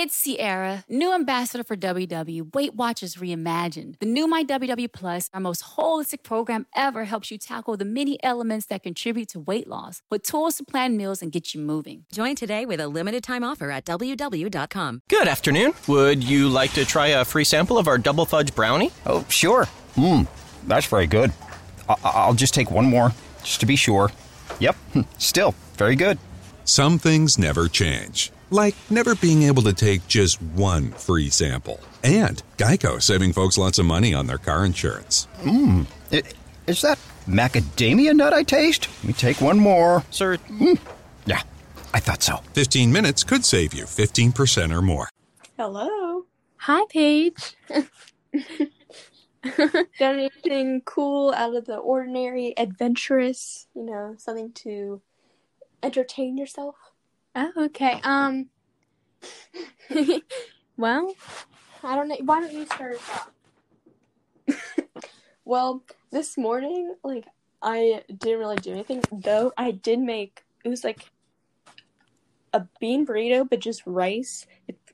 It's Sierra, new ambassador for WW, Weight Watchers Reimagined. The new My WW Plus, our most holistic program ever, helps you tackle the many elements that contribute to weight loss with tools to plan meals and get you moving. Join today with a limited time offer at WW.com. Good afternoon. Would you like to try a free sample of our double fudge brownie? Oh, sure. Mmm, that's very good. I- I'll just take one more, just to be sure. Yep, still very good. Some things never change, like never being able to take just one free sample. And Geico saving folks lots of money on their car insurance. Mmm, is that macadamia nut I taste? Let me take one more. Sir, hmm. Yeah, I thought so. 15 minutes could save you 15% or more. Hello. Hi, Paige. Done anything cool out of the ordinary, adventurous, you know, something to entertain yourself? Oh, okay. Um. well, I don't know. Why don't you start us off? Well, this morning, like, I didn't really do anything, though I did make, it was like a bean burrito, but just rice,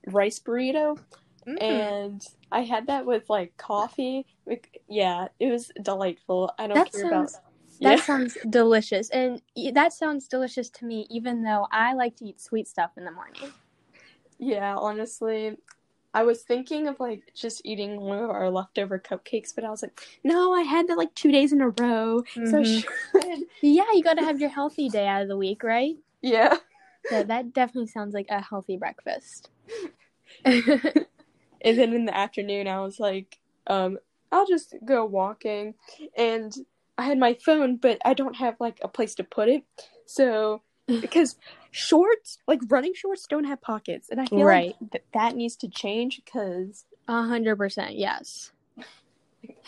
rice burrito. Mm. And I had that with like coffee. Like, yeah, it was delightful. I don't That care sounds about. That Yeah. sounds delicious, and that sounds delicious to me. Even though I like to eat sweet stuff in the morning. Yeah, honestly, I was thinking of like just eating one of our leftover cupcakes, but I was like, no, I had that like two days in a row, so I Mhm. should. Yeah, you got to have your healthy day out of the week, right? Yeah. So that definitely sounds like a healthy breakfast. And then in the afternoon, I was like, um, I'll just go walking, and I had my phone, but I don't have like a place to put it, so because shorts, like running shorts, don't have pockets, and I feel Right. like th- that needs to change because A hundred percent, yes.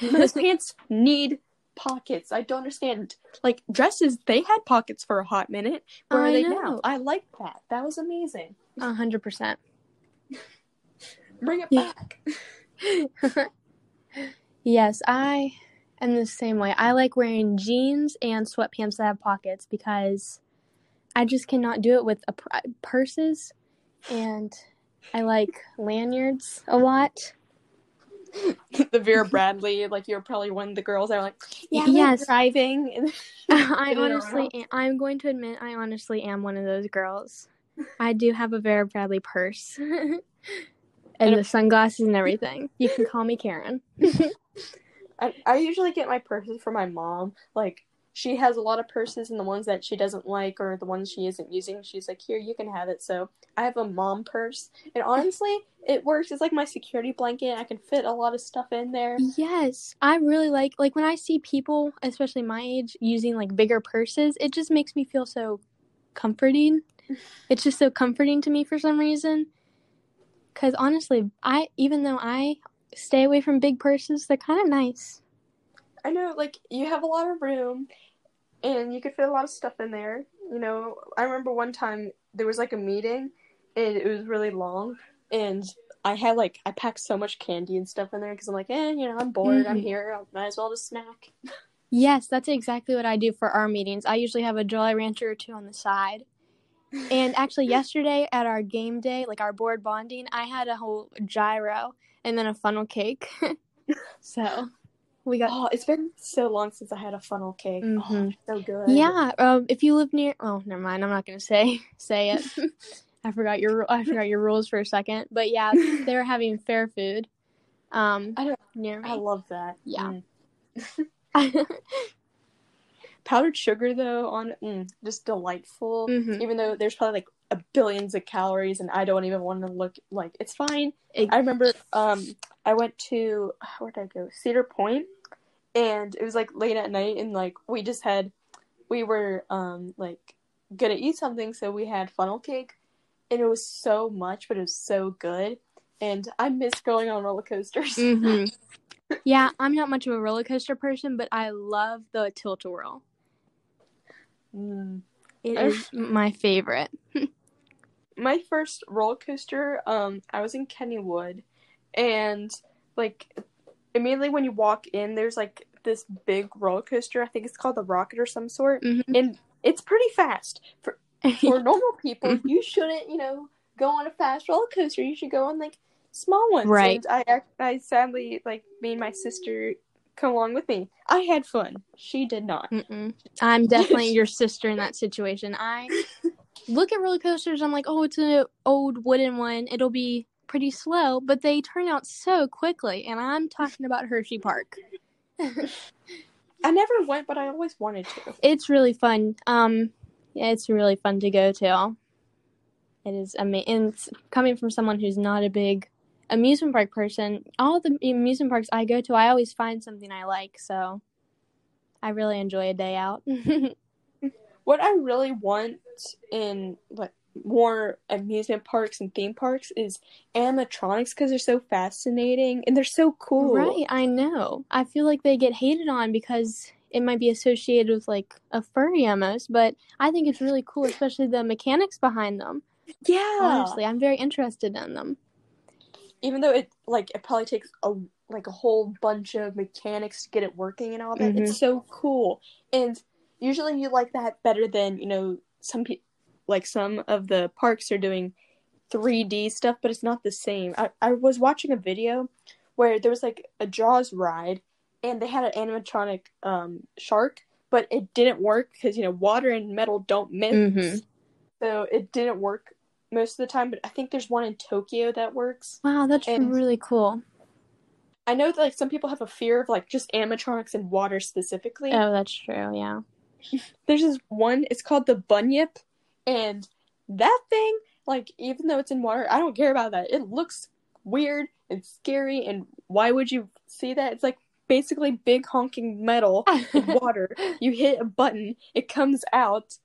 those pants need pockets. I don't understand. Like dresses, they had pockets for a hot minute. Where I are they know. now? I like that. That was amazing. A hundred percent. Bring it back. Yes, I am the same way. I like wearing jeans and sweatpants that have pockets because I just cannot do it with a pr- purses, and I like lanyards a lot. the Vera Bradley, like you're probably one of the girls that are like, yeah, Yes. driving. I honestly, am, I'm going to admit, I honestly am one of those girls. I do have a Vera Bradley purse. And the sunglasses and everything. You can call me Karen. I, I usually get my purses from my mom. Like she has a lot of purses, and the ones that she doesn't like or the ones she isn't using, she's like, "Here, you can have it." So I have a mom purse, and honestly, it works. It's like my security blanket. I can fit a lot of stuff in there. Yes, I really like like when I see people, especially my age, using like bigger purses, it just makes me feel so comforting. It's just so comforting to me for some reason. Cuz honestly, I even though I stay away from big purses, they're kind of nice. I know, like you have a lot of room, and you could fit a lot of stuff in there. You know, I remember one time there was like a meeting, and it was really long, and I had like I packed so much candy and stuff in there because I'm like, eh, you know, I'm bored, I'm Mhm. here, I might as well just snack. Yes, that's exactly what I do for our meetings. I usually have a Jolly Rancher or two on the side. And actually, yesterday at our game day, like our board bonding, I had a whole gyro and then a funnel cake. so we got. Oh, it's been so long since I had a funnel cake. Oh, Mhm. so good. Yeah, um, if you live near, oh, never mind. I'm not gonna say say it. I forgot your I forgot your rules for a second. But yeah, they were having fair food. Um, I don't. near I love that. Yeah. Mm. Powdered sugar though on mm, just delightful. Mhm. Even though there's probably like billions of calories, and I don't even want to look like it's fine. It- I remember um I went to where did I go? Cedar Point, and it was like late at night, and like we just had we were um like gonna eat something, so we had funnel cake, and it was so much, but it was so good, and I miss going on roller coasters. hmm Yeah, I'm not much of a roller coaster person, but I love the tilt a whirl. Mm. It is my favorite. my first roller coaster, um, I was in Kennywood, and like immediately when you walk in, there's like this big roller coaster. I think it's called the Rocket or some sort, Mhm. and it's pretty fast for for normal people. You shouldn't, you know, go on a fast roller coaster. You should go on like small ones. Right. And I I sadly like made my sister come along with me. I had fun. She did not. Mm-mm. I'm definitely your sister in that situation. I look at roller coasters. I'm like, oh, it's an old wooden one. It'll be pretty slow, but they turn out so quickly. And I'm talking about Hershey Park. I never went, but I always wanted to. It's really fun. Um, yeah, it's really fun to go to. It is amazing. Coming from someone who's not a big amusement park person, all the amusement parks I go to, I always find something I like. So I really enjoy a day out. What I really want in like more amusement parks and theme parks is animatronics because they're so fascinating and they're so cool. Right, I know. I feel like they get hated on because it might be associated with like a furry almost, but I think it's really cool, especially the mechanics behind them. Yeah. Honestly, I'm very interested in them. Even though it like it probably takes a like a whole bunch of mechanics to get it working and all that, Mhm. it's so cool. And usually you like that better than you know some people like some of the parks are doing 3D stuff, but it's not the same. I, I was watching a video where there was like a Jaws ride and they had an animatronic um, shark, but it didn't work because you know water and metal don't mix, Mhm. so it didn't work most of the time. But I think there's one in Tokyo that works. Wow, that's And- really cool. I know that like some people have a fear of like just animatronics and water specifically. Oh, that's true. Yeah. There's this one. It's called the Bunyip, and that thing, like even though it's in water, I don't care about that. It looks weird and scary, and why would you see that? It's like basically big honking metal in water. You hit a button, it comes out,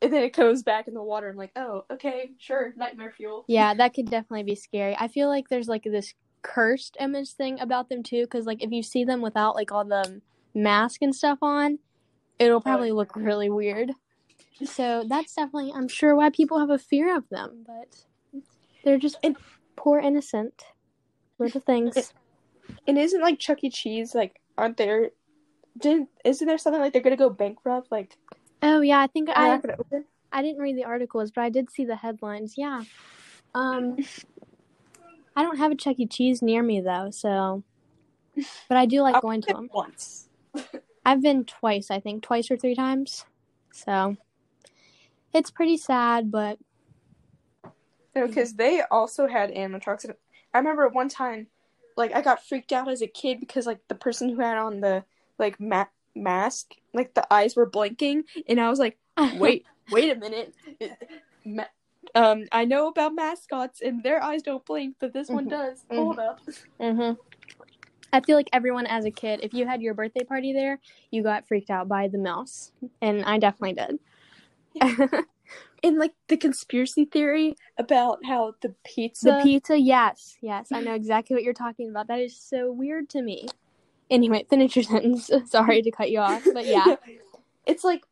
and then it goes back in the water. I'm like, oh, okay, sure, nightmare fuel. Yeah, that could definitely be scary. I feel like there's like this cursed image thing about them too, because like if you see them without like all the mask and stuff on, it'll probably look really weird. So that's definitely, I'm sure, why people have a fear of them. But they're just And- poor innocent little things. And isn't like Chuck E. Cheese like aren't there? Didn't isn't there something like they're gonna go bankrupt? Like Oh yeah, I think I? I didn't read the articles, but I did see the headlines. Yeah. Um I don't have a Chuck E. Cheese near me though, so but I do like I'll going to them. once. I've been twice, I think, twice or three times. So it's pretty sad, but No, because they also had animatronics. I remember one time, like I got freaked out as a kid because like the person who had on the like ma- mask, like the eyes were blinking, and I was like, wait, wait a minute. Ma- um, I know about mascots and their eyes don't blink, but this one Mhm. does. Mhm. Hold up. hmm I feel like everyone as a kid, if you had your birthday party there, you got freaked out by the mouse, and I definitely did. And like the conspiracy theory about how the pizza, the pizza, yes, yes, I know exactly what you're talking about. That is so weird to me. Anyway, finish your sentence. Sorry to cut you off, but yeah. it's like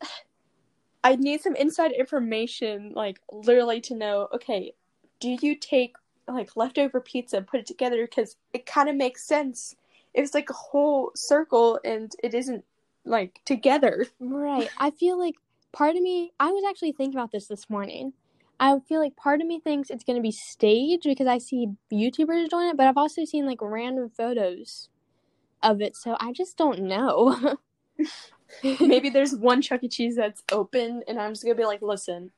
I need some inside information, like literally to know. Okay, do you take like leftover pizza, put it together because it kind of makes sense. It's like a whole circle, and it isn't like together. Right. I feel like part of me, I was actually thinking about this this morning. I feel like part of me thinks it's going to be staged because I see YouTubers doing it, but I've also seen like random photos of it, so I just don't know. Maybe there's one Chuck E. Cheese that's open, and I'm just gonna be like, listen,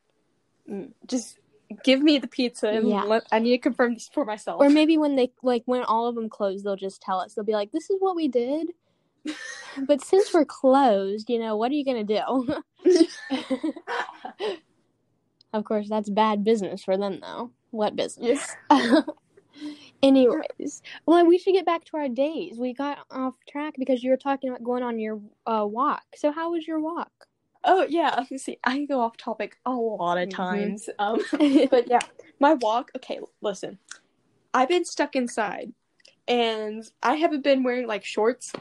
mm, just give me the pizza, and Yeah. let, I need to confirm this for myself. or maybe when they like when all of them close, they'll just tell us. They'll be like, "This is what we did." but since we're closed, you know, what are you going to do? of course, that's bad business for them though. What business? yes. Anyways, well, we should get back to our days. We got off track because you were talking about going on your uh, walk. So, how was your walk? Oh yeah, see, I go off topic a lot of Mhm. times. Um, but yeah, my walk. Okay, listen, I've been stuck inside, and I haven't been wearing like shorts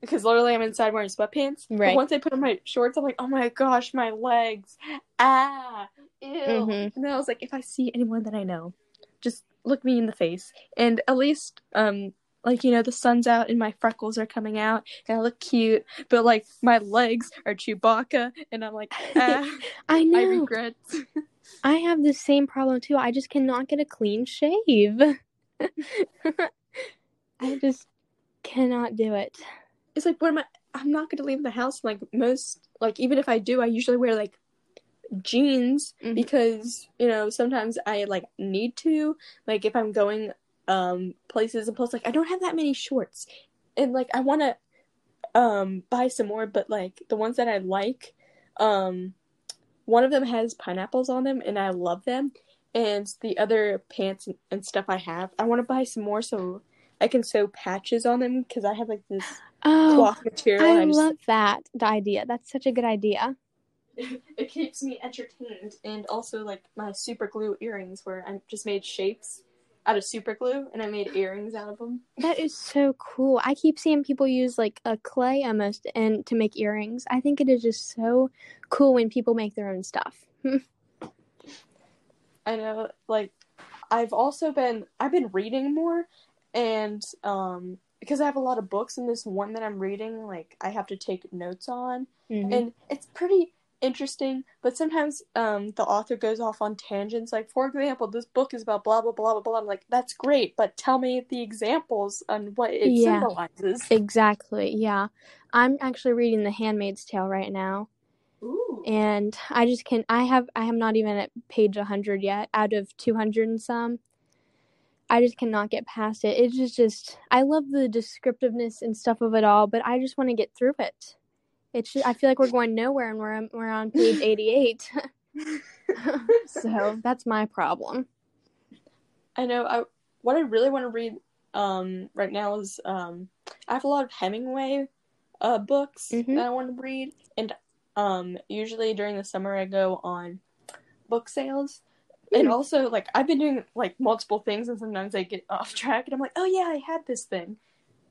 because literally I'm inside wearing sweatpants. But Right. once I put on my shorts, I'm like, oh my gosh, my legs, ah, ew. Mhm. And then I was like, if I see anyone that I know, just look me in the face, and at least um. Like you know, the sun's out and my freckles are coming out, and I look cute. But like my legs are Chewbacca, and I'm like, ah, I I regret. I have the same problem too. I just cannot get a clean shave. I just cannot do it. It's like, what am I? I'm not gonna leave the house. Like most, like even if I do, I usually wear like jeans Mhm. because you know sometimes I like need to. Like if I'm going um places and plus like I don't have that many shorts, and like I want to um buy some more, but like the ones that I like, um, one of them has pineapples on them, and I love them. And the other pants and- and stuff I have, I want to buy some more so I can sew patches on them because I have like this Oh, cloth material. I I just, love that the idea. That's such a good idea. it keeps me entertained, and also like my super glue earrings, where I just made shapes out of super glue, and I made earrings out of them. That is so cool. I keep seeing people use like a clay almost and to make earrings. I think it is just so cool when people make their own stuff. I know, like I've also been I've been reading more, and um because I have a lot of books, and this one that I'm reading, like I have to take notes on, Mhm. and it's pretty interesting but sometimes um the author goes off on tangents like for example this book is about blah blah blah blah blah i'm like that's great but tell me the examples on what it Yeah. symbolizes Exactly. Yeah. I'm actually reading The Handmaid's Tale right now. Ooh. and I just can I have I am not even at page 100 yet out of 200 and some. I just cannot get past it. It's just just I love the descriptiveness and stuff of it all, but I just want to get through it. It's just, I feel like we're going nowhere and we're on, we're on page 88. so, that's my problem. I know. I what I really want to read um right now is um I have a lot of Hemingway uh books Mhm. that I want to read, and um usually during the summer I go on book sales. And Mm. also, like I've been doing like multiple things, and sometimes I get off track, and I'm like, "Oh yeah, I had this thing."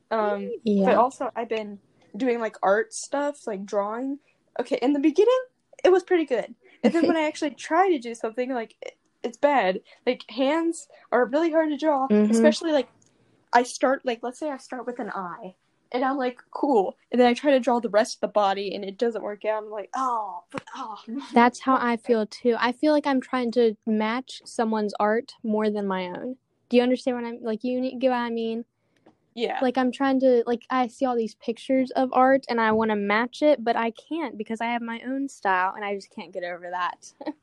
Um, but also I've been doing like art stuff, like drawing. Okay, in the beginning, it was pretty good, and then when I actually try to do something, like it, it's bad. Like hands are really hard to draw, Mhm. especially like I start like let's say I start with an eye, and I'm like cool, and then I try to draw the rest of the body, and it doesn't work out. I'm like, oh, but oh, That's how I feel too. I feel like I'm trying to match someone's art more than my own. Do you understand what I'm like? You get what I mean? Yeah, Like I'm trying to like I see all these pictures of art and I want to match it, but I can't because I have my own style and I just can't get over that.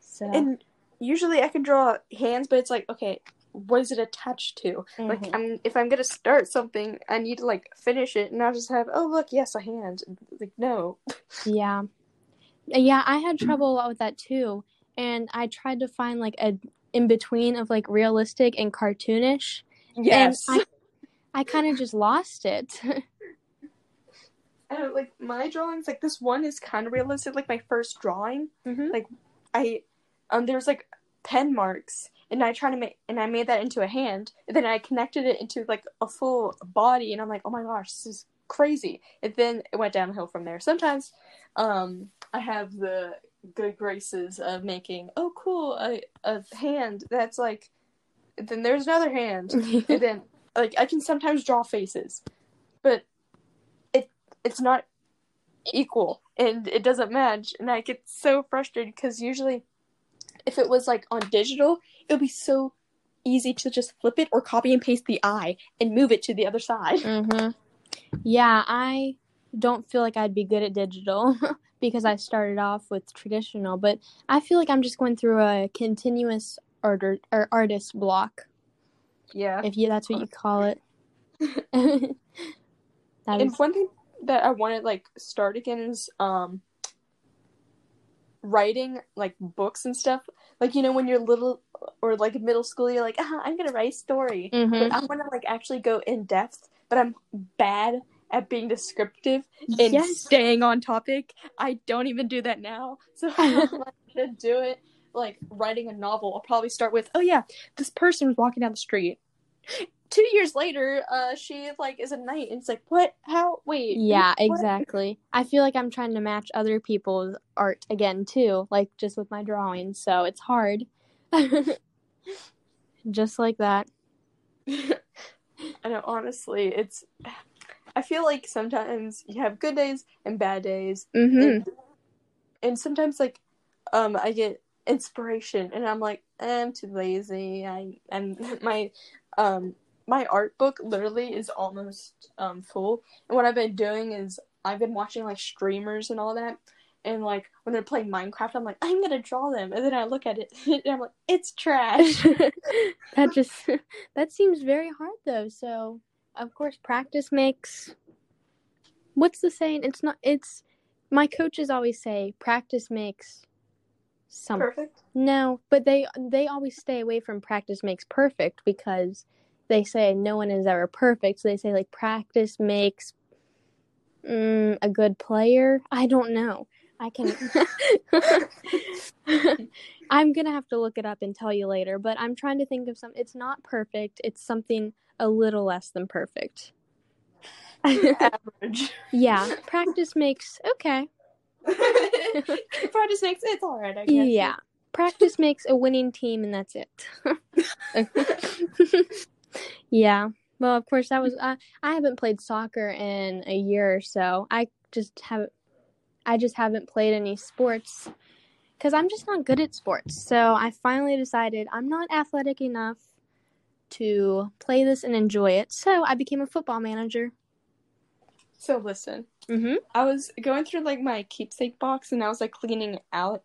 so and usually I can draw hands, but it's like okay. What is it attached to? Like Mhm. I'm if I'm gonna start something, I need to like finish it, and not just have oh look yes a hand. Like no, yeah, yeah, I had trouble a lot with that too, and I tried to find like a in between of like realistic and cartoonish, yes. and I I kind of just lost it. I don't like my drawings. Like this one is kind of realistic. Like my first drawing, Mhm. like I um there's like pen marks, and I try to make and I made that into a hand, and then I connected it into like a full body, and I'm like, oh my gosh, this is crazy. And then it went downhill from there. Sometimes, um, I have the good graces of making oh cool a a hand that's like, then there's another hand, and then like I can sometimes draw faces, but it it's not equal and it doesn't match, and I get so frustrated because usually, if it was like on digital, it would be so easy to just flip it or copy and paste the eye and move it to the other side. hmm Yeah, I don't feel like I'd be good at digital because I started off with traditional, but I feel like I'm just going through a continuous order or artist block, Yeah. if you that's what you call it. And is, one thing that I want to like start again is um writing like books and stuff. Like you know when you're little or like middle school, you're like, ah, I'm gonna write a story. Mhm. But I want to like actually go in depth, but I'm bad at being descriptive and Yes. staying on topic. I don't even do that now, so I'm like, gonna do it. Like writing a novel, I'll probably start with, oh yeah, this person was walking down the street. Two years later, uh, she like is a knight, and it's like, what? How? Wait. yeah, what? exactly. I feel like I'm trying to match other people's art again too, like just with my drawing, so it's hard. just like that. I know, honestly, it's. I feel like sometimes you have good days and bad days, Mhm. and, and sometimes like, um, I get inspiration, and I'm like, eh, I'm too lazy. I and my um my art book literally is almost um full, and what I've been doing is I've been watching like streamers and all that. And like when they're playing Minecraft, I'm like, I'm gonna draw them, and then I look at it, and I'm like, it's trash. that just that seems very hard though. So of course, practice makes. What's the saying? It's not. It's my coaches always say practice makes some Perfect. no but they they always stay away from practice makes perfect because they say no one is ever perfect. So they say like practice makes mm, a good player? I don't know. I can i'm gonna have to look it up and tell you later but i'm trying to think of some it's not perfect. It's something a little less than perfect. Average. yeah practice makes okay Practice makes it's all right. I guess. Yeah. Practice makes a winning team, and that's it. yeah. Well, of course, that was. Uh, I haven't played soccer in a year or so. I just haven't. I just haven't played any sports because I'm just not good at sports. So I finally decided I'm not athletic enough to play this and enjoy it. So I became a football manager. So listen, Mm-hmm. I was going through like my keepsake box and I was like cleaning out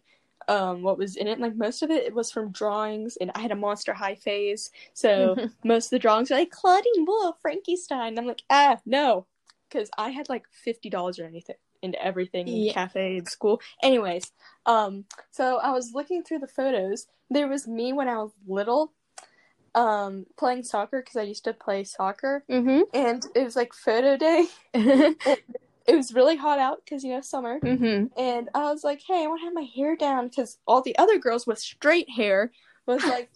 um what was in it. Like most of it, it was from drawings, and I had a Monster High phase, so most of the drawings are like Clawdeen Wolf, Frankenstein. I'm like, ah, no, because I had like fifty dollars or anything into everything in Yeah. cafe and school. Anyways, um, so I was looking through the photos. There was me when I was little, um, playing soccer because I used to play soccer, Mm-hmm. and it was like photo day. It was really hot out because you know summer, mm-hmm. and I was like, "Hey, I want to have my hair down," because all the other girls with straight hair was like,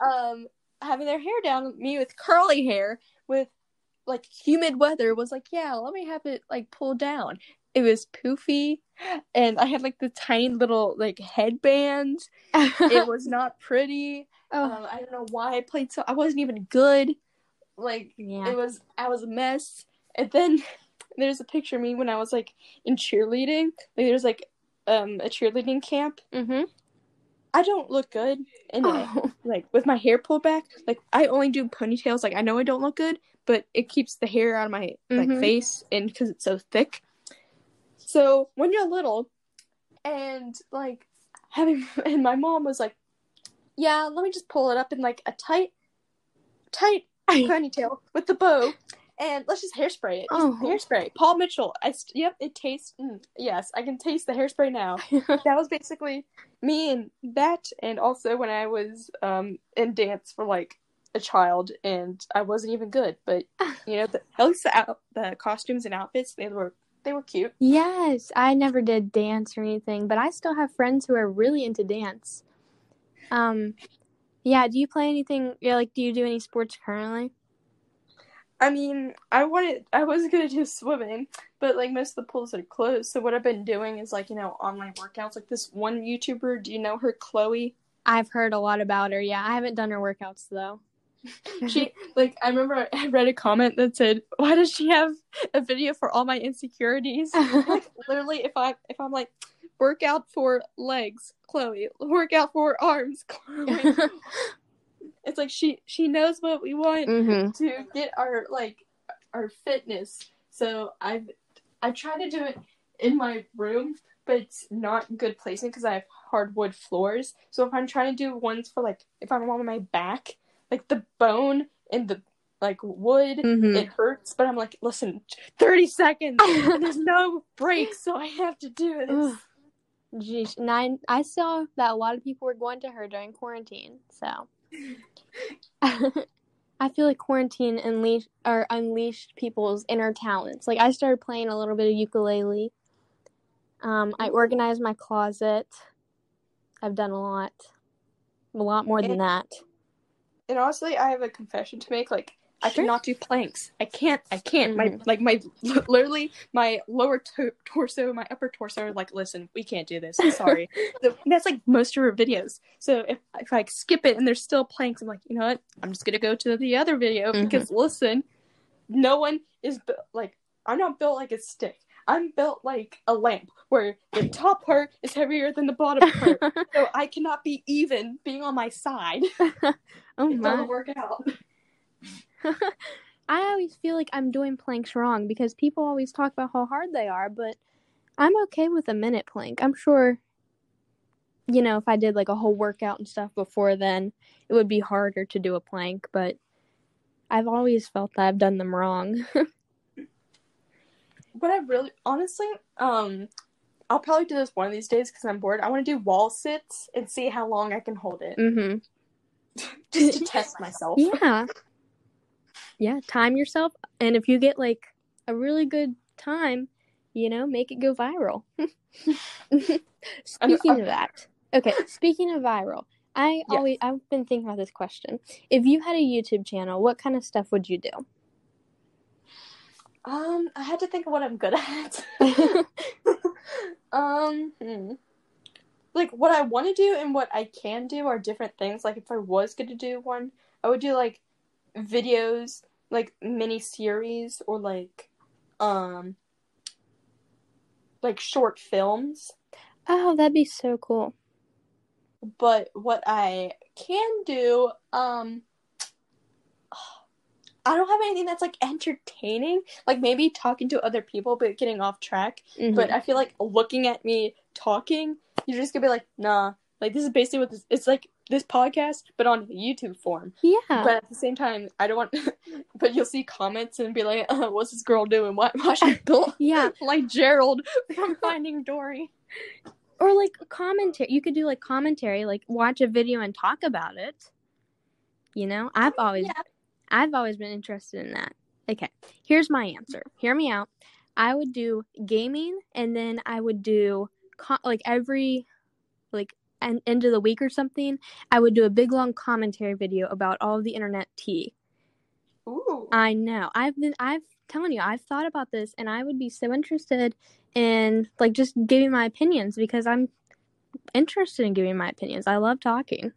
um, having their hair down. Me with curly hair, with like humid weather, was like, "Yeah, let me have it like pulled down." It was poofy, and I had like the tiny little like headbands. It was not pretty. oh, Um, I don't know why I played so. I wasn't even good. Like yeah. it was I was a mess. And then there's a picture of me when I was like in cheerleading. Like there's like um a cheerleading camp. mm-hmm. I don't look good it. Oh. Like with my hair pulled back. Like I only do ponytails. Like I know I don't look good, but it keeps the hair out of my like Mhm. face and because it's so thick. So when you're little, and like having and my mom was like, "Yeah, let me just pull it up in like a tight, tight ponytail with the bow, and let's just hairspray it. Just Oh. hairspray. Paul Mitchell. I st- yep, it tastes. Mm, yes, I can taste the hairspray now. that was basically me and that, and also when I was um in dance for like a child, and I wasn't even good, but you know, the, at least the out- the costumes and outfits they were they were cute. Yes, I never did dance or anything, but I still have friends who are really into dance. Um, yeah. Do you play anything? Yeah, like, do you do any sports currently? I mean, I wanted, I was gonna do swimming, but like most of the pools are closed. So what I've been doing is like you know online workouts. Like this one YouTuber, do you know her, Chloe? I've heard a lot about her. Yeah, I haven't done her workouts though. She like I remember I read a comment that said, "Why does she have a video for all my insecurities?" like literally, if I if I'm like workout for legs, Chloe, workout for arms, Chloe. it's like she she knows what we want. hmm to get our like our fitness. So I've I try to do it in my room, but it's not good placement because I have hardwood floors. So if I'm trying to do ones for like if I'm on my back, like the bone and the like wood, Mhm. it hurts. But I'm like, listen, thirty seconds. and there's no break, so I have to do this. Ugh. Jeez, and I, I saw that a lot of people were going to her during quarantine. So I feel like quarantine unleashed or unleashed people's inner talents. Like I started playing a little bit of ukulele. Um, I organized my closet. I've done a lot, a lot more than that. And honestly, I have a confession to make. Like, I Sure. cannot do planks. I can't. I can't. My Mhm. like my literally my lower to- torso, my upper torso are like, listen, we can't do this. I'm sorry. So that's like most of her videos. So if if I skip it and there's still planks, I'm like, you know what? I'm just gonna go to the other video Mhm. because listen, no one is bu- like I'm not built like a stick. I'm built like a lamp, where the top part is heavier than the bottom part, so I cannot be even being on my side. oh It my. doesn't work out. I always feel like I'm doing planks wrong because people always talk about how hard they are, but I'm okay with a minute plank. I'm sure, you know, if I did like a whole workout and stuff before then, it would be harder to do a plank, but I've always felt that I've done them wrong. What I really, honestly, um, I'll probably do this one of these days because I'm bored. I want to do wall sits and see how long I can hold it, Mm-hmm. just to test myself. Yeah. Yeah, time yourself. And if you get like a really good time, you know, make it go viral. speaking of that, okay, speaking of viral, I Yes. always I've been thinking about this question. If you had a YouTube channel, what kind of stuff would you do? Um, I had to think of what I'm good at. um, hmm. like what I want to do and what I can do are different things. Like if I was going to do one, I would do like videos, like mini series or like um like short films. oh, that'd be so cool. But what I can do, um I don't have anything that's like entertaining. Like maybe talking to other people but getting off track. Mhm. But I feel like looking at me talking, you're just gonna be like, nah. Like this is basically what this it's like this podcast, but on YouTube form. yeah. But at the same time, I don't want. but you'll see comments and be like, uh, "What's this girl doing? Why, why she built yeah. like Gerald from Finding Dory?" Or like commentary. You could do like commentary, like watch a video and talk about it. You know, I've always Yeah. I've always been interested in that. Okay, here's my answer. Hear me out. I would do gaming, and then I would do co- like every like en- end of the week or something. I would do a big long commentary video about all of the internet tea. Ooh. I know. I've been. I've telling you. I've thought about this, and I would be so interested in like just giving my opinions because I'm interested in giving my opinions. I love talking.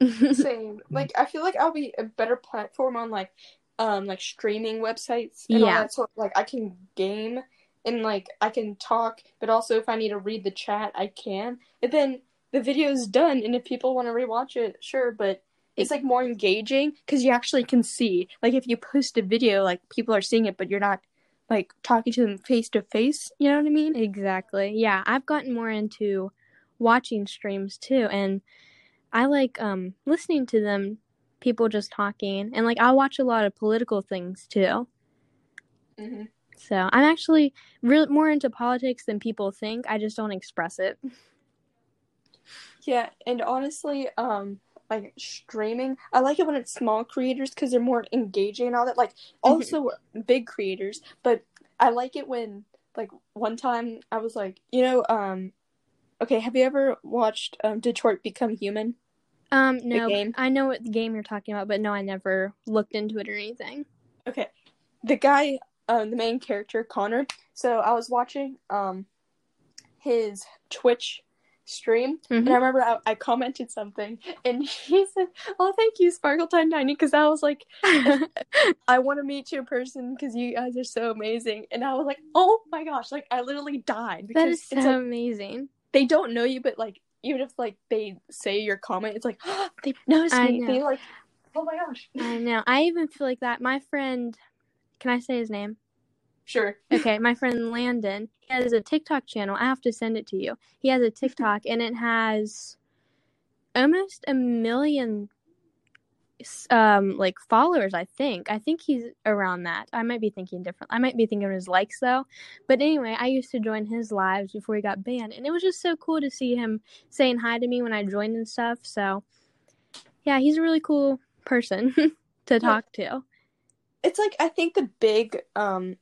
Same. Like I feel like I'll be a better platform on like um like streaming websites and all Yeah. that sort like I can game and like I can talk, but also if I need to read the chat I can. And then the video's done and if people want to rewatch it, sure, but it's like more engaging because you actually can see. Like if you post a video, like people are seeing it, but you're not like talking to them face to face. You know what I mean? Exactly. Yeah, I've gotten more into watching streams too and I like um listening to them people just talking and like I watch a lot of political things too. hmm So, I'm actually really more into politics than people think. I just don't express it. Yeah, and honestly, um, like streaming, I like it when it's small creators because they're more engaging and all that. Like also big creators, but I like it when like one time I was like, you know, um, okay, have you ever watched um, Detroit Become Human? Um no, game? I know what game you're talking about, but no, I never looked into it or anything. Okay, the guy, um, the main character, Connor. So I was watching um his Twitch stream, and I remember I, I commented something, and he said, "Oh, thank you, Sparkle Time Ninety, because I was like, I want to meet you in person because you guys are so amazing." And I was like, "Oh my gosh!" Like I literally died because that is so it's like, amazing. they don't know you, but like even if like they say your comment, it's like they notice I me. know. They like, oh my gosh. I know. I even feel like that. My friend, can I say his name? Sure. Okay, my friend Landon, he has a TikTok channel. I have to send it to you. He has a TikTok and it has almost a million um like followers, I think. I think he's around that. I might be thinking different. I might be thinking of his likes though. But anyway, I used to join his lives before he got banned and it was just so cool to see him saying hi to me when I joined and stuff. So yeah, he's a really cool person to talk to. It's like I think the big um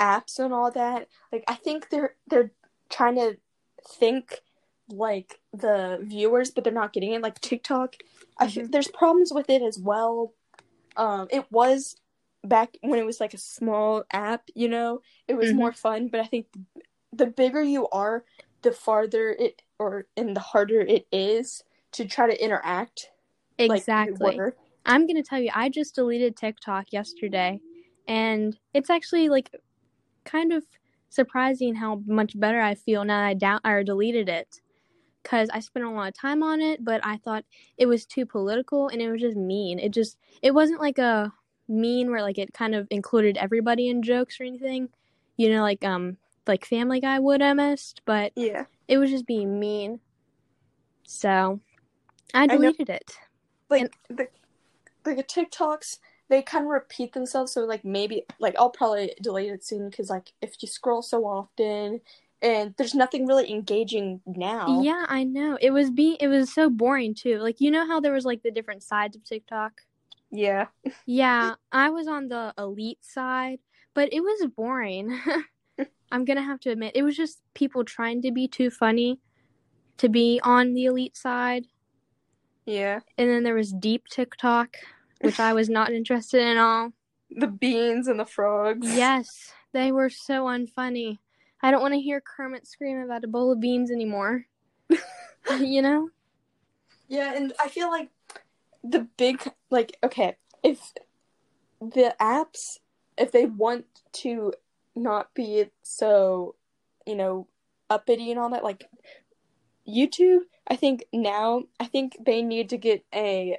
apps and all that, like I think they're they're trying to think like the viewers, but they're not getting it. Like TikTok, I feel there's problems with it as well. Um, it was back when it was like a small app, you know, it was Mhm. more fun. But I think the bigger you are, the farther it or and the harder it is to try to interact. Exactly. were. I'm gonna tell you, I just deleted TikTok yesterday, and it's actually like kind of surprising how much better I feel now that I down or deleted it. Cause I spent a lot of time on it, but I thought it was too political and it was just mean. It just it wasn't like a mean where like it kind of included everybody in jokes or anything. You know, like um like Family Guy would almost, but Yeah. it was just being mean. So I deleted it. Like the like the TikToks, they kind of repeat themselves. So like maybe like I'll probably delete it soon because like if you scroll so often, and there's nothing really engaging now. Yeah, I know. It was be it was so boring too. Like you know how there was like the different sides of TikTok? Yeah. Yeah, I was on the elite side, but it was boring. I'm going to have to admit it was just people trying to be too funny to be on the elite side. Yeah. And then there was deep TikTok, which I was not interested in at all. The beans and the frogs. Yes, they were so unfunny. I don't want to hear Kermit scream about a bowl of beans anymore. you know? Yeah, and I feel like the big like okay, if the apps if they want to not be so, you know, uppity and all that, like YouTube, I think now I think they need to get a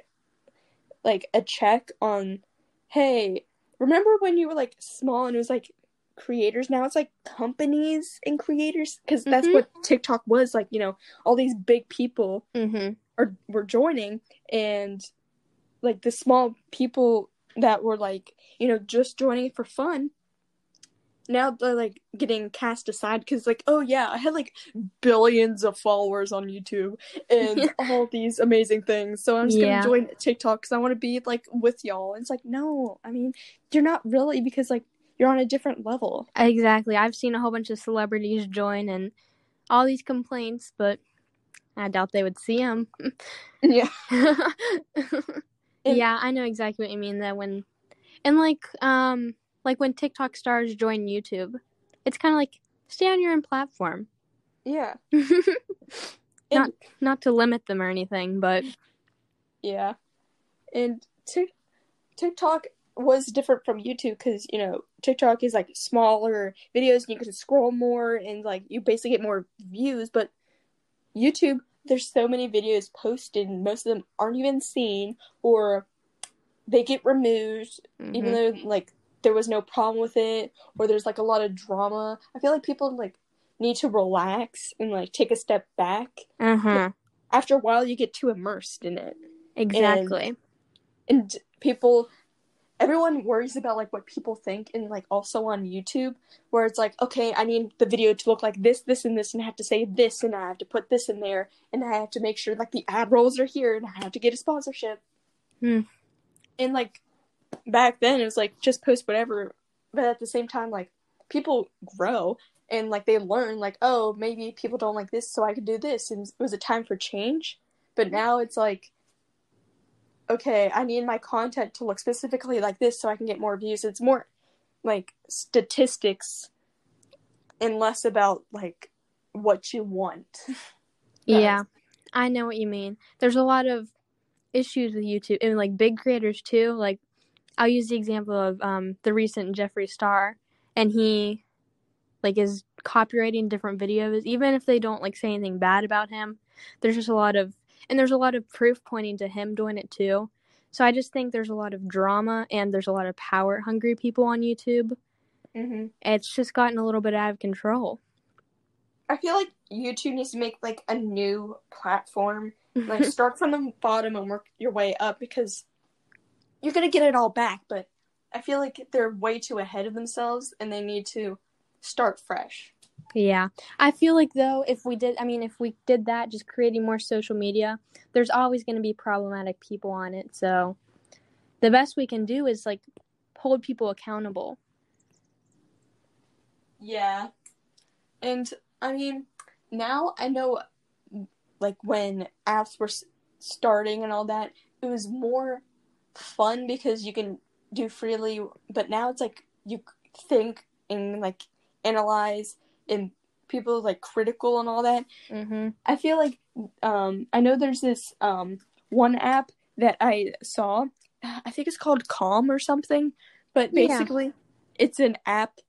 like a check on hey, remember when you were like small and it was like creators now it's like companies and creators because that's Mhm. what TikTok was like, you know, all these big people Mm-hmm. are were joining and like the small people that were like you know just joining for fun now they're like getting cast aside because like oh yeah i had like billions of followers on youtube and all these amazing things so i'm just Yeah. gonna join tiktok because i want to be like with y'all and it's like no i mean you're not really because like you're on a different level Exactly. I've seen a whole bunch of celebrities join and all these complaints, but I doubt they would see them. yeah yeah, I know exactly what you mean. That when, and like, um, like when TikTok stars join YouTube, it's kind of like stay on your own platform. yeah not not to limit them or anything, but Yeah. And Tik TikTok was different from YouTube because, you know, TikTok is like smaller videos and you can scroll more and like you basically get more views. But YouTube, there's so many videos posted and most of them aren't even seen or they get removed even Mhm. though like there was no problem with it or there's like a lot of drama. I feel like people like need to relax and like take a step back. uh-huh. After a while, you get too immersed in it. Exactly. and people everyone worries about like what people think and like also on youtube where it's like okay i need the video to look like this this and this and i have to say this and i have to put this in there and i have to make sure like the ad rolls are here and i have to get a sponsorship Hmm. and like back then it was like just post whatever but at the same time like people grow and like they learn like oh maybe people don't like this so i could do this and it was a time for change but now it's like okay, I need my content to look specifically like this so I can get more views. It's more like statistics and less about like what you want. Yeah, I know what you mean. There's a lot of issues with YouTube and like big creators too. Like I'll use the example of um the recent Jeffree Star and he like is copyrighting different videos even if they don't like say anything bad about him. There's just a lot of and there's a lot of proof pointing to him doing it too. So I just think there's a lot of drama and there's a lot of power hungry people on YouTube. Mm-hmm. It's just gotten a little bit out of control. I feel like YouTube needs to make like a new platform. Like start from the bottom and work your way up because you're gonna get it all back. But I feel like they're way too ahead of themselves and they need to start fresh. Yeah. I feel like though if we did I mean if we did that just creating more social media, there's always going to be problematic people on it. So the best we can do is like hold people accountable. Yeah. And I mean, now I know like when apps were starting and all that, it was more fun because you can do freely, but now it's like you think and like analyze and people like critical and all that. Mhm. I feel like um I know there's this um one app that I saw. I think it's called Calm or something, but Yeah. basically it's an app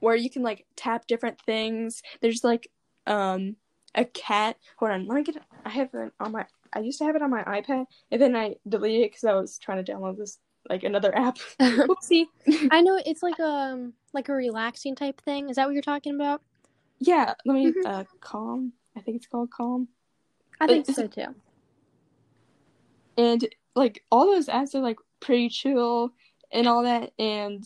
where you can like tap different things. There's like um a cat. Hold on, let me get it. I have it on my. I used to have it on my iPad, and then I deleted it because I was trying to download this like another app. Oopsie. I know it's like um like a relaxing type thing. Is that what you're talking about? yeah, let me Mhm. uh calm. I think it's called calm. I think Is so too. and like all those apps are like pretty chill and all that and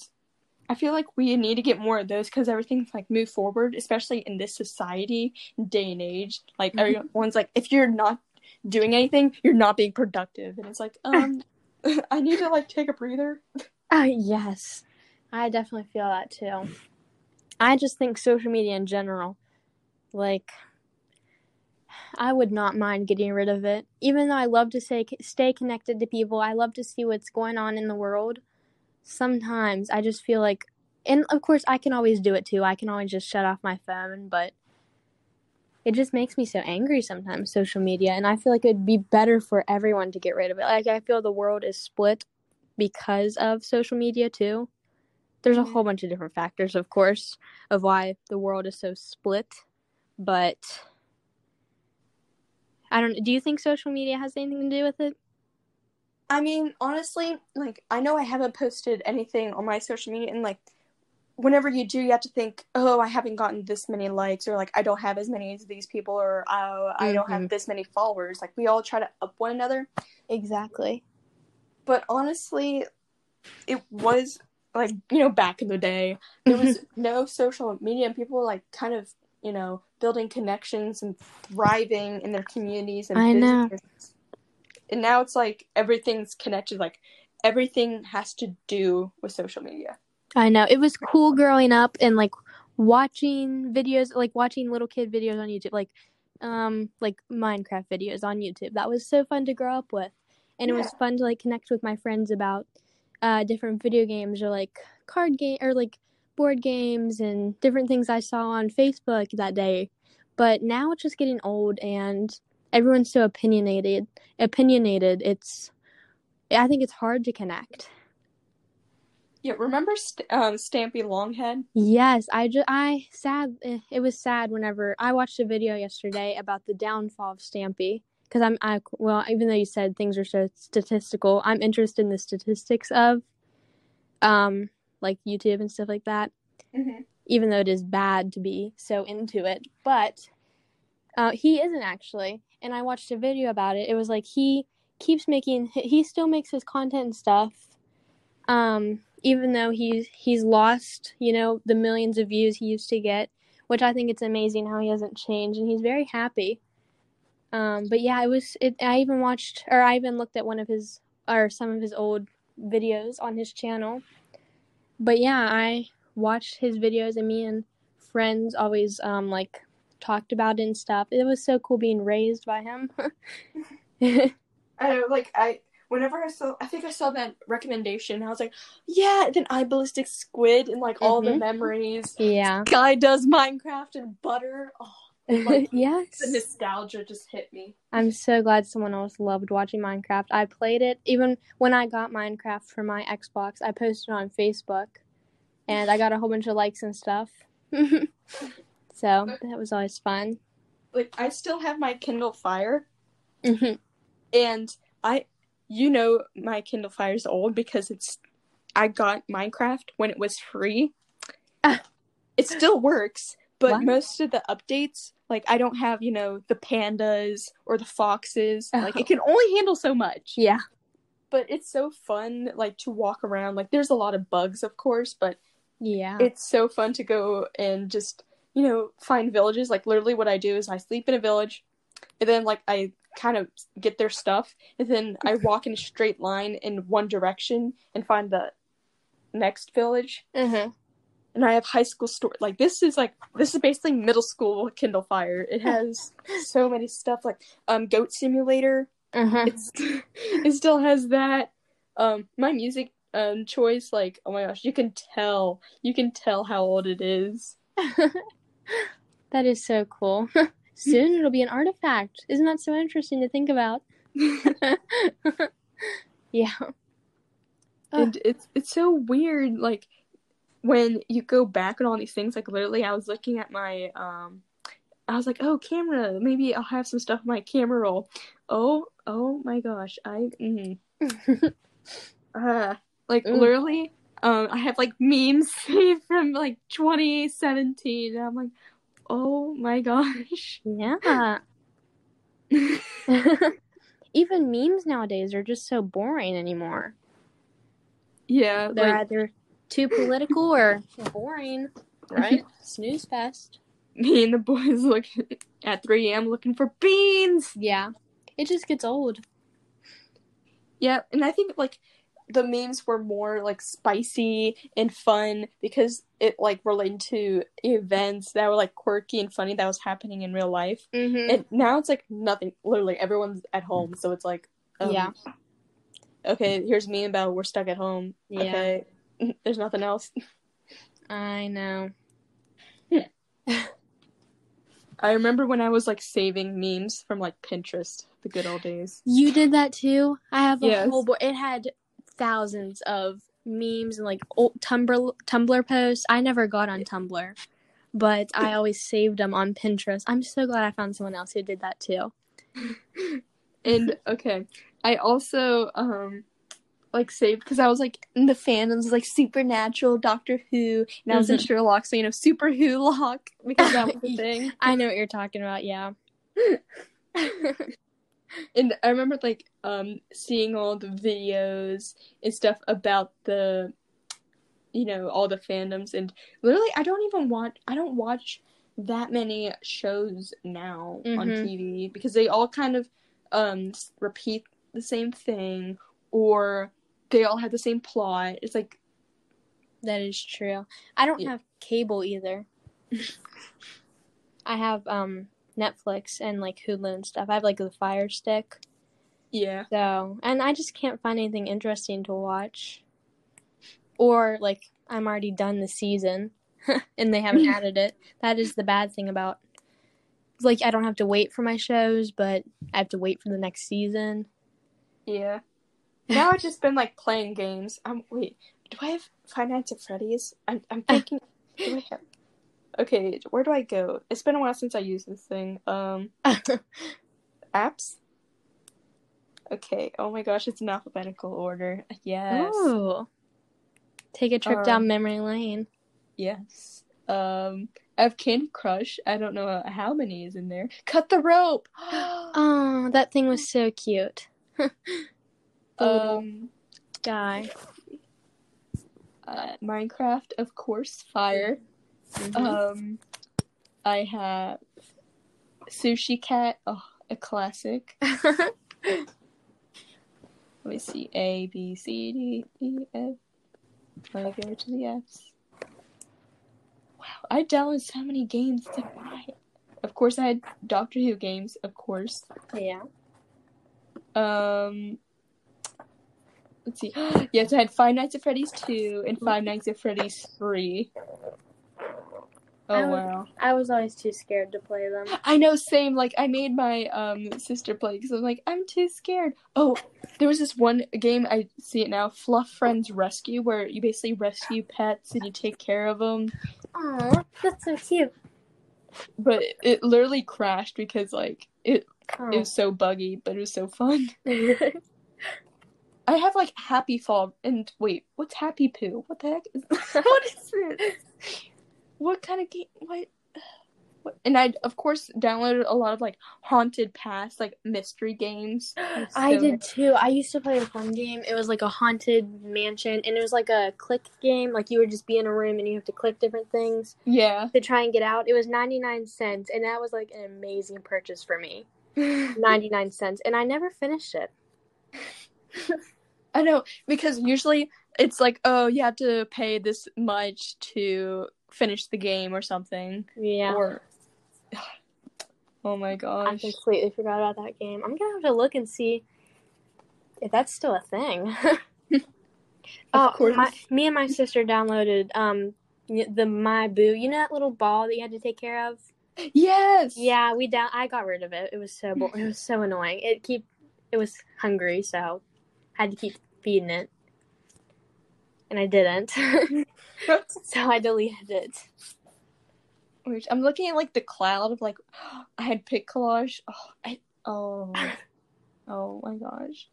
i feel like we need to get more of those because everything's like move forward especially in this society day and age like Mhm. everyone's like if you're not doing anything you're not being productive and it's like um i need to like take a breather Oh yes, I definitely feel that too. I just think social media in general, like, I would not mind getting rid of it. Even though I love to say stay connected to people, I love to see what's going on in the world. Sometimes I just feel like, and of course I can always do it too. I can always just shut off my phone, but it just makes me so angry sometimes. Social media, and I feel like it'd be better for everyone to get rid of it. Like I feel the world is split because of social media too. There's a Mhm. whole bunch of different factors, of course, of why the world is so split. But I don't. Do you think social media has anything to do with it? i mean honestly like i know i haven't posted anything on my social media and like whenever you do you have to think oh i haven't gotten this many likes or like i don't have as many as these people or oh, i don't have mm-hmm. this many followers. Like we all try to up one another. Exactly. but honestly it was like you know back in the day there was no social media and people were like kind of you know building connections and thriving in their communities and I know. and now it's like everything's connected like everything has to do with social media I know. It was cool growing up and like watching videos, like watching little kid videos on YouTube, like um like Minecraft videos on YouTube. That was so fun to grow up with. And it was fun to like connect with my friends about uh different video games or like card game or like board games and different things I saw on Facebook that day. But now it's just getting old and everyone's so opinionated. Opinionated. It's I think it's hard to connect. Yeah remember St- um, stampy longhead Yes, I just I sad. eh, It was sad whenever I watched a video yesterday about the downfall of Stampy because I'm I well even though you said things are so statistical, I'm interested in the statistics of um like YouTube and stuff like that. mm-hmm. Even though it is bad to be so into it, but uh, he isn't actually. And I watched a video about it. It was like he keeps making he still makes his content and stuff um even though he's he's lost you know the millions of views he used to get which i think it's amazing how he hasn't changed and he's very happy. Um but yeah it was it i even watched or i even looked at one of his or some of his old videos on his channel. But yeah i watched his videos and me and friends always um like talked about it and stuff. It was so cool being raised by him. I know, like I whenever I saw I think I saw that recommendation, I was like, yeah, then iBallisticSquid and like all the Mhm. memories. yeah Sky does Minecraft and butter. Oh, like, yes the nostalgia just hit me. I'm so glad someone else loved watching Minecraft. I played it even when I got Minecraft for my Xbox. I posted it on Facebook, and I got a whole bunch of likes and stuff. so that was always fun. Like I still have my Kindle Fire, hmm and I, you know, my Kindle Fire is old because it's. I got Minecraft when it was free. Ah. It still works, but What? most of the updates, like I don't have, you know, the pandas or the foxes. Like Oh. it can only handle so much. Yeah, but it's so fun like to walk around like there's a lot of bugs of course but yeah. it's so fun to go and just you know find villages like literally what i do is i sleep in a village and then like i kind of get their stuff and then i walk in a straight line in one direction and find the next village Mhm. and i have High School Story like this is like this is basically middle school kindle fire it has so many stuff like um goat simulator Mhm. it's it still has that um my music um choice like oh my gosh you can tell you can tell how old it is that is so cool. Soon it'll be an artifact. Isn't that so interesting to think about? yeah. and it's it's so weird like when you go back and all these things, like literally, I was looking at my um, I was like, oh, camera, maybe I'll have some stuff in my camera roll. Oh, oh my gosh, I, mm. uh, like Mm. literally, um, I have like memes saved from like 2017. And I'm like, oh my gosh. Yeah. Even memes nowadays are just so boring anymore. Yeah, They're like either too political or boring, right? Snooze fest. me and the boys look at 3 a.m. looking for beans. Yeah. It just gets old. Yeah, and I think like the memes were more like spicy and fun because it like related to events that were like quirky and funny that was happening in real life. Mm-hmm. And now it's like nothing. Literally, everyone's at home, so it's like, um, Yeah. Okay, here's me and Belle. We're stuck at home. Yeah. Okay, there's nothing else. I know. I remember when I was like saving memes from like Pinterest, the good old days. You did that too? I have a Yes. whole board. It had thousands of memes and like old Tumblr Tumblr posts. I never got on Tumblr, but I always saved them on Pinterest. I'm so glad I found someone else who did that too. And okay, I also um like saved because I was like in the fandoms like Supernatural, Doctor Who, and I was in Mhm. Sherlock, so you know Super Who Lock because that was the thing. I know what you're talking about. Yeah. And I remember like um seeing all the videos and stuff about the you know all the fandoms and literally I don't even want I don't watch that many shows now on Mhm. TV because they all kind of um repeat the same thing or they all have the same plot. It's like That is true. I don't Yeah. have cable either. I have um Netflix and like Hulu and stuff. I have like the Fire Stick. yeah. So, and I just can't find anything interesting to watch. Or like I'm already done the season and they haven't added it. That is the bad thing about like I don't have to wait for my shows, but I have to wait for the next season. Yeah. Now I've just been like playing games. I'm wait, do I have Five Nights at Freddy's? I'm I'm thinking do I have Okay, where do I go? It's been a while since I used this thing. Um apps? Okay, oh my gosh, it's in alphabetical order. Yes. Ooh. Take a trip Um, down memory lane. Yes. Um I have Candy Crush. I don't know how many is in there. Cut the rope. Oh, that thing was so cute. um guy. uh, Minecraft, of course, fire. Mhm. Um, I have Sushi Cat, oh, a classic. Let me see, A, B, C, D, E, F. Let me go to the F's. Wow, I downloaded so many games to buy. Of course, I had Doctor Who games, of course. yeah. Um, let's see. yes, I had Five Nights at Freddy's 2 and Five Nights at Freddy's 3. Oh, I would- wow. I was always too scared to play them. I know, same. Like, I made my um sister play because I'm like, I'm too scared. Oh, there was this one game I see it now, Fluff Friends Rescue, where you basically rescue pets and you take care of them. Aw, that's so cute. But it literally crashed because like it it was so buggy, but it was so fun. I have like Happy Fall and wait, what's Happy Poo? What the heck? Is, what is this? What kind of game? What? what? And I of course downloaded a lot of like haunted past like mystery games. I did too. I used to play a fun game. It was like a haunted mansion, and it was like a click game. Like you would just be in a room and you have to click different things Yeah. to try and get out. It was 99 cents, and that was like an amazing purchase for me. 99 cents, and I never finished it. I know because usually it's like oh you have to pay this much to finish the game or something Yeah. or oh my gosh, I completely forgot about that game. I'm gonna have to look and see if that's still a thing. Of oh, course. my, me and my sister downloaded um the My Boo. You know that little ball that you had to take care of? yes Yeah, we down. I got rid of it. It was so bo- it was so annoying. It keep it was hungry, so I had to keep feeding it. And I didn't. so I deleted it. Which I'm looking at like the cloud of like I had Pic Collage. Oh, I oh oh my gosh.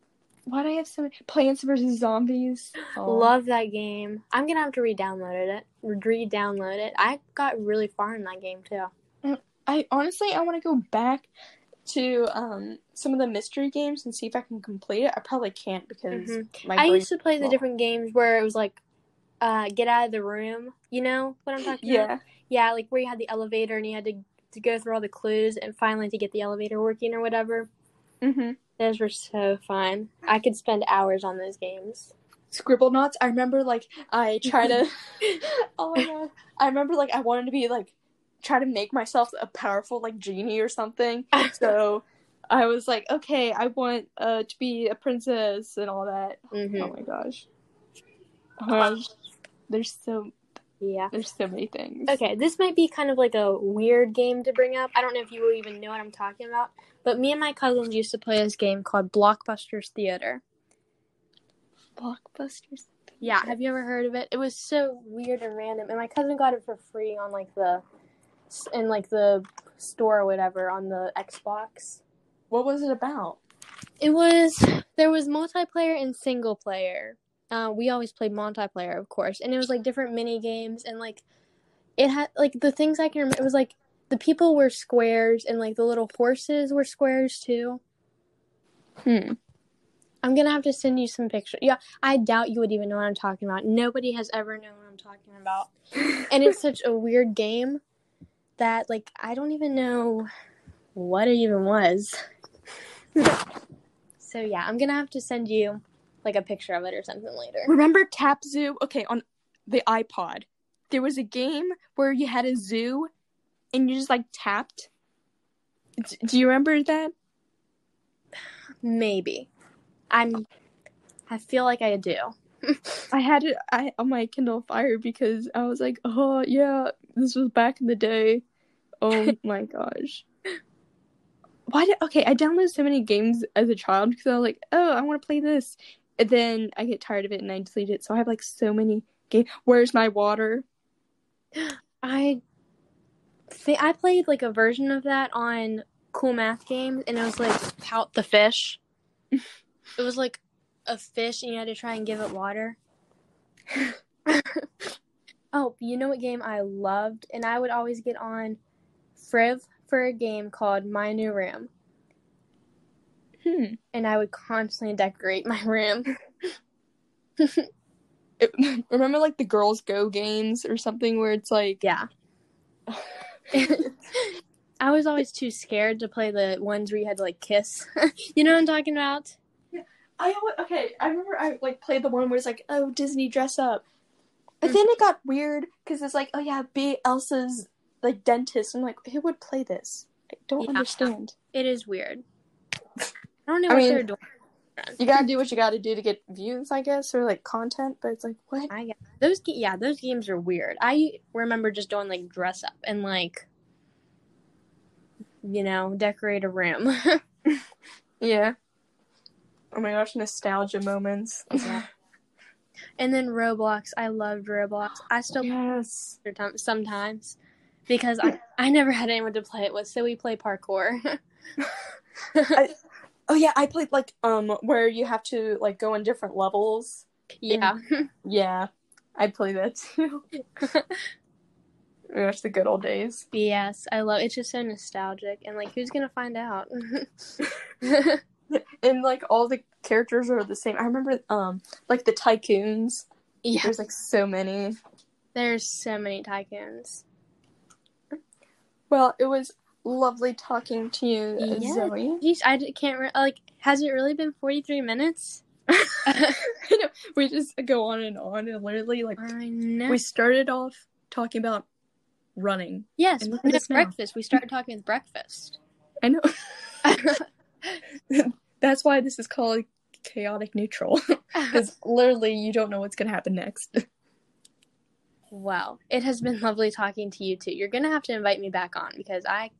Why do I have so many Plants vs Zombies? Oh. Love that game. I'm gonna have to re-download it. Re-download it. I got really far in that game too. Mm, I honestly I want to go back to um some of the mystery games and see if I can complete it. I probably can't because Mhm. my I used to play the different games where it was like, uh, get out of the room. You know what I'm talking about? Yeah. Yeah, like where you had the elevator and you had to to go through all the clues and finally to get the elevator working or whatever. Mm-hmm. Those were so fun. I could spend hours on those games. Scribblenauts. I remember like I try to. oh my god! I remember like I wanted to be like try to make myself a powerful like genie or something. So I was like, okay, I want uh to be a princess and all that. hmm Oh my gosh. Gosh. There's so Yeah. there's so many things. Okay, this might be kind of like a weird game to bring up. I don't know if you will even know what I'm talking about, but me and my cousins used to play this game called Blockbusters Theater. Blockbusters. Yeah, have you ever heard of it? It was so weird and random, and my cousin got it for free on like the in like the store or whatever on the Xbox. What was it about? It was there was multiplayer and single player. Uh, we always played multiplayer, of course, and it was like different mini games and like it had like the things I can remember. It was like the people were squares and like the little horses were squares too. Hmm. I'm gonna have to send you some pictures. Yeah, I doubt you would even know what I'm talking about. Nobody has ever known what I'm talking about, and it's such a weird game that like I don't even know what it even was. so yeah, I'm gonna have to send you like a picture of it or something later. Remember Tap Zoo? Okay, on the iPod, there was a game where you had a zoo, and you just like tapped. D- Do you remember that? Maybe. I'm. I feel like I do. I had it I, on my Kindle Fire because I was like, oh yeah, this was back in the day. Oh my gosh. Why did okay? I downloaded so many games as a child because I was like, oh, I want to play this, and then I get tired of it and I delete it. So I have like so many games. Where's my water? I think I played like a version of that on Cool Math Games, and it was like Pour the Fish. it was like a fish, and you had to try and give it water. oh, you know what game I loved, and I would always get on Friv for a game called My New Room, Hmm. and I would constantly decorate my room. It- remember like the Girls Go games or something where it's like Yeah. I was always too scared to play the ones where you had to like kiss. you know what I'm talking about? I okay. I remember I like played the one where it's like, oh, Disney dress up, and then it mm. got weird because it's like, oh yeah, be Elsa's like dentist. I'm like, who would play this? I don't Yeah. understand. It is weird. I don't know I what mean- they're doing. You gotta do what you gotta do to get views, I guess, or like content. But it's like, what? I get those. Yeah, those games are weird. I remember just doing like dress up and like, you know, decorate a room. Yeah. Oh my gosh, nostalgia moments. and then Roblox. I loved Roblox. I still yes. play it sometimes because I I never had anyone to play it with, so we play parkour. Oh yeah, I played like um where you have to like go on different levels. yeah. Yeah, I play that too. Gosh, the good old days. Yes, I love it's just so nostalgic and like who's gonna find out? And like all the characters are the same. I remember um like the tycoons. yeah, There's like so many. there's so many tycoons. Well, it was lovely talking to you, Yeah. Zoe. Jeez, I can't re- like. Has it really been 43 minutes? I know we just go on and on and literally like I know. we started off talking about running. yes, and look no, at us now. breakfast. We started talking with breakfast. I know. That's why this is called chaotic neutral because literally you don't know what's gonna happen next. well, it has been lovely talking to you too. You're gonna have to invite me back on because I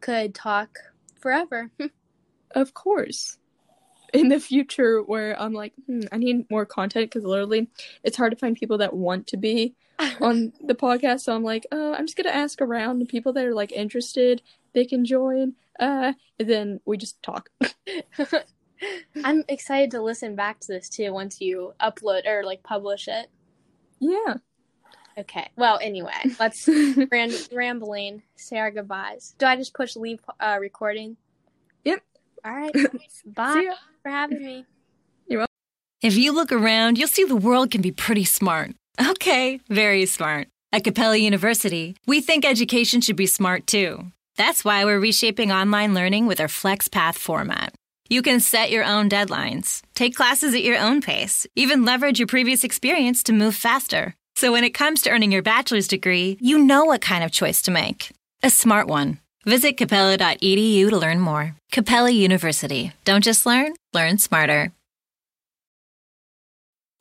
could talk forever. Of course. In the future where I'm like, hmm, I need more content because literally it's hard to find people that want to be on the podcast. So I'm like, uh, I'm just gonna ask around the people that are like interested. They can join. Uh, and then we just talk. I'm excited to listen back to this too once you upload or like publish it. yeah. Okay. Well, anyway, let's ram- rambling. Say our goodbyes. Do I just push leave uh, recording? All right. Bye for having me. You're welcome. If you look around, you'll see the world can be pretty smart. Okay, very smart. At Capella University, we think education should be smart too. That's why we're reshaping online learning with our FlexPath format. You can set your own deadlines, take classes at your own pace, even leverage your previous experience to move faster. So when it comes to earning your bachelor's degree, you know what kind of choice to make. A smart one. Visit capella.edu to learn more. Capella University. Don't just learn, learn smarter.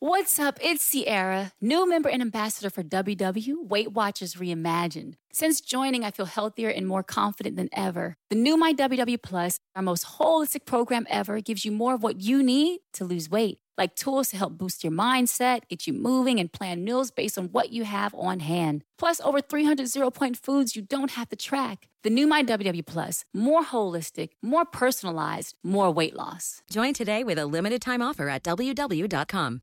What's up? It's Sierra, new member and ambassador for WW Weight Watchers Reimagined. Since joining, I feel healthier and more confident than ever. The new My WW Plus, our most holistic program ever, gives you more of what you need to lose weight, like tools to help boost your mindset, get you moving, and plan meals based on what you have on hand. Plus, over 300 zero point foods you don't have to track. The new My WW Plus, more holistic, more personalized, more weight loss. Join today with a limited time offer at WW.com.